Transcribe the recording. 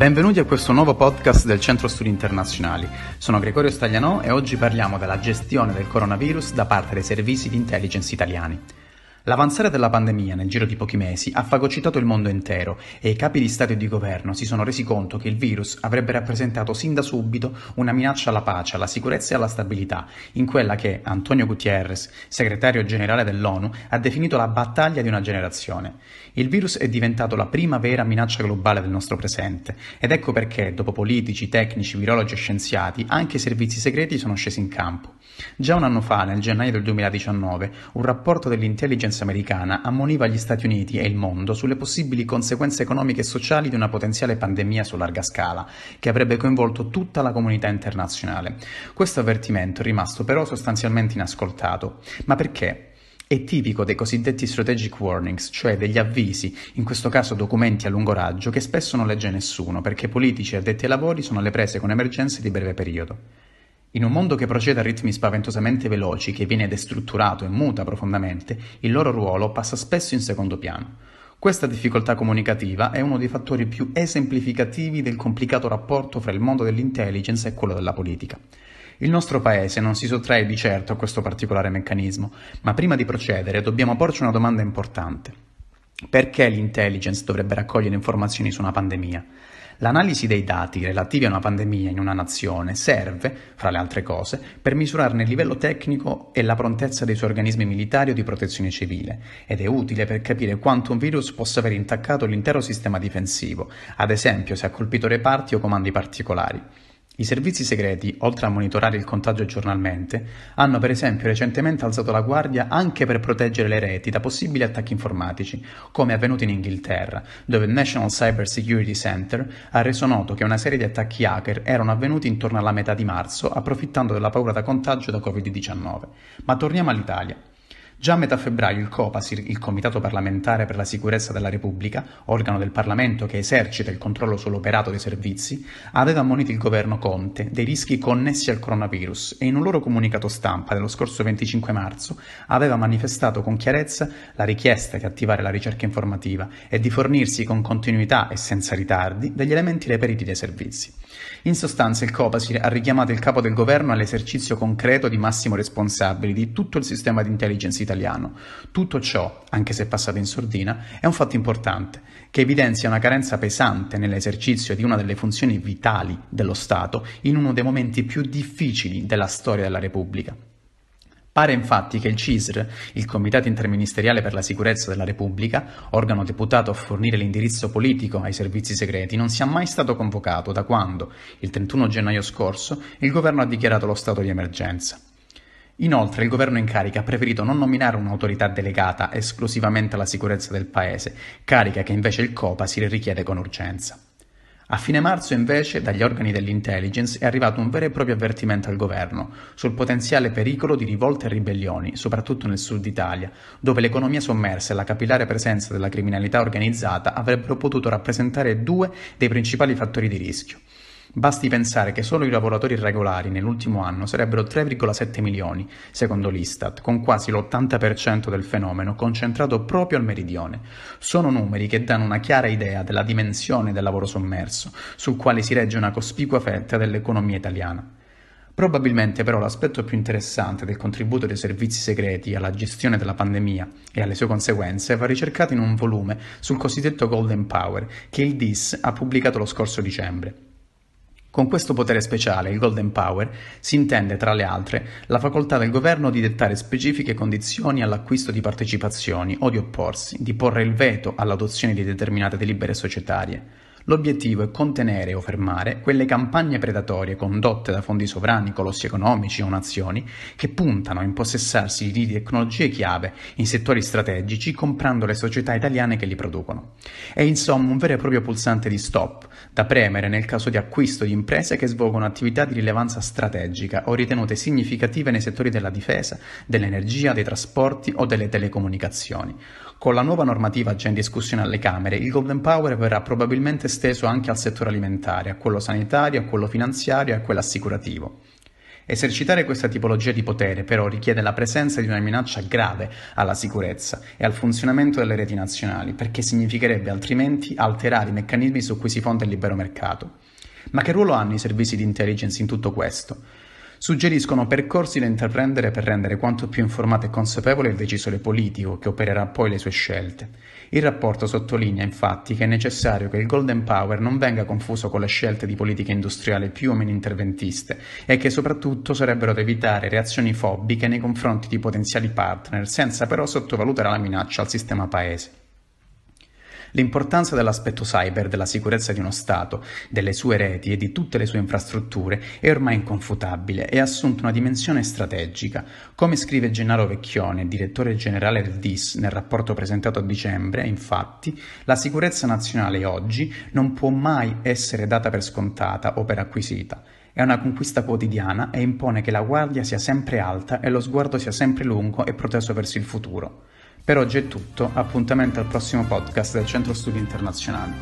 Benvenuti a questo nuovo podcast del Centro Studi Internazionali. Sono Gregorio Staglianò e oggi parliamo della gestione del coronavirus da parte dei servizi di intelligence italiani. L'avanzare della pandemia nel giro di pochi mesi ha fagocitato il mondo intero e i capi di Stato e di governo si sono resi conto che il virus avrebbe rappresentato sin da subito una minaccia alla pace, alla sicurezza e alla stabilità, in quella che Antonio Gutierrez, segretario generale dell'ONU, ha definito la battaglia di una generazione. Il virus è diventato la prima vera minaccia globale del nostro presente ed ecco perché, dopo politici, tecnici, virologi e scienziati, anche i servizi segreti sono scesi in campo. Già un anno fa, nel gennaio del 2019, un rapporto dell'intelligence americana ammoniva gli Stati Uniti e il mondo sulle possibili conseguenze economiche e sociali di una potenziale pandemia su larga scala, che avrebbe coinvolto tutta la comunità internazionale. Questo avvertimento è rimasto però sostanzialmente inascoltato. Ma perché? È tipico dei cosiddetti strategic warnings, cioè degli avvisi, in questo caso documenti a lungo raggio, che spesso non legge nessuno, perché politici e addetti ai lavori sono alle prese con emergenze di breve periodo. In un mondo che procede a ritmi spaventosamente veloci, che viene destrutturato e muta profondamente, il loro ruolo passa spesso in secondo piano. Questa difficoltà comunicativa è uno dei fattori più esemplificativi del complicato rapporto fra il mondo dell'intelligence e quello della politica. Il nostro paese non si sottrae di certo a questo particolare meccanismo, ma prima di procedere dobbiamo porci una domanda importante. Perché l'intelligence dovrebbe raccogliere informazioni su una pandemia? L'analisi dei dati relativi a una pandemia in una nazione serve, fra le altre cose, per misurarne il livello tecnico e la prontezza dei suoi organismi militari o di protezione civile ed è utile per capire quanto un virus possa aver intaccato l'intero sistema difensivo, ad esempio se ha colpito reparti o comandi particolari. I servizi segreti, oltre a monitorare il contagio giornalmente, hanno per esempio recentemente alzato la guardia anche per proteggere le reti da possibili attacchi informatici, come è avvenuto in Inghilterra, dove il National Cyber Security Center ha reso noto che una serie di attacchi hacker erano avvenuti intorno alla metà di marzo, approfittando della paura da contagio da Covid-19. Ma torniamo all'Italia. Già a metà febbraio il COPASIR, il Comitato parlamentare per la sicurezza della Repubblica, organo del Parlamento che esercita il controllo sull'operato dei servizi, aveva ammonito il governo Conte dei rischi connessi al coronavirus e in un loro comunicato stampa dello scorso 25 marzo aveva manifestato con chiarezza la richiesta di attivare la ricerca informativa e di fornirsi con continuità e senza ritardi degli elementi reperiti dai servizi. In sostanza il Copasir ha richiamato il capo del governo all'esercizio concreto di massimo responsabile di tutto il sistema di intelligence italiano. Tutto ciò, anche se passato in sordina, è un fatto importante, che evidenzia una carenza pesante nell'esercizio di una delle funzioni vitali dello Stato in uno dei momenti più difficili della storia della Repubblica. Pare infatti che il CISR, il Comitato Interministeriale per la Sicurezza della Repubblica, organo deputato a fornire l'indirizzo politico ai servizi segreti, non sia mai stato convocato da quando, il 31 gennaio scorso, il governo ha dichiarato lo stato di emergenza. Inoltre il governo in carica ha preferito non nominare un'autorità delegata esclusivamente alla sicurezza del Paese, carica che invece il COPASIR richiede con urgenza. A fine marzo, invece, dagli organi dell'intelligence è arrivato un vero e proprio avvertimento al governo sul potenziale pericolo di rivolte e ribellioni, soprattutto nel sud Italia, dove l'economia sommersa e la capillare presenza della criminalità organizzata avrebbero potuto rappresentare due dei principali fattori di rischio. Basti pensare che solo i lavoratori irregolari nell'ultimo anno sarebbero 3,7 milioni, secondo l'Istat, con quasi l'80% del fenomeno concentrato proprio al meridione. Sono numeri che danno una chiara idea della dimensione del lavoro sommerso, sul quale si regge una cospicua fetta dell'economia italiana. Probabilmente però l'aspetto più interessante del contributo dei servizi segreti alla gestione della pandemia e alle sue conseguenze va ricercato in un volume sul cosiddetto Golden Power che il DIS ha pubblicato lo scorso dicembre. Con questo potere speciale, il Golden Power, si intende, tra le altre, la facoltà del governo di dettare specifiche condizioni all'acquisto di partecipazioni o di opporsi, di porre il veto all'adozione di determinate delibere societarie. L'obiettivo è contenere o fermare quelle campagne predatorie condotte da fondi sovrani, colossi economici o nazioni che puntano a impossessarsi di tecnologie chiave in settori strategici comprando le società italiane che li producono. È insomma un vero e proprio pulsante di stop da premere nel caso di acquisto di imprese che svolgono attività di rilevanza strategica o ritenute significative nei settori della difesa, dell'energia, dei trasporti o delle telecomunicazioni. Con la nuova normativa già in discussione alle Camere, il Golden Power verrà probabilmente esteso anche al settore alimentare, a quello sanitario, a quello finanziario e a quello assicurativo. Esercitare questa tipologia di potere però richiede la presenza di una minaccia grave alla sicurezza e al funzionamento delle reti nazionali, perché significherebbe altrimenti alterare i meccanismi su cui si fonda il libero mercato. Ma che ruolo hanno i servizi di intelligence in tutto questo? Suggeriscono percorsi da intraprendere per rendere quanto più informato e consapevole il decisore politico che opererà poi le sue scelte. Il rapporto sottolinea infatti che è necessario che il Golden Power non venga confuso con le scelte di politica industriale più o meno interventiste e che soprattutto sarebbero da evitare reazioni fobiche nei confronti di potenziali partner senza però sottovalutare la minaccia al sistema paese. L'importanza dell'aspetto cyber della sicurezza di uno Stato, delle sue reti e di tutte le sue infrastrutture è ormai inconfutabile e ha assunto una dimensione strategica. Come scrive Gennaro Vecchione, direttore generale del DIS, nel rapporto presentato a dicembre, infatti, la sicurezza nazionale oggi non può mai essere data per scontata o per acquisita. È una conquista quotidiana e impone che la guardia sia sempre alta e lo sguardo sia sempre lungo e proteso verso il futuro. Per oggi è tutto, appuntamento al prossimo podcast del Centro Studi Internazionali.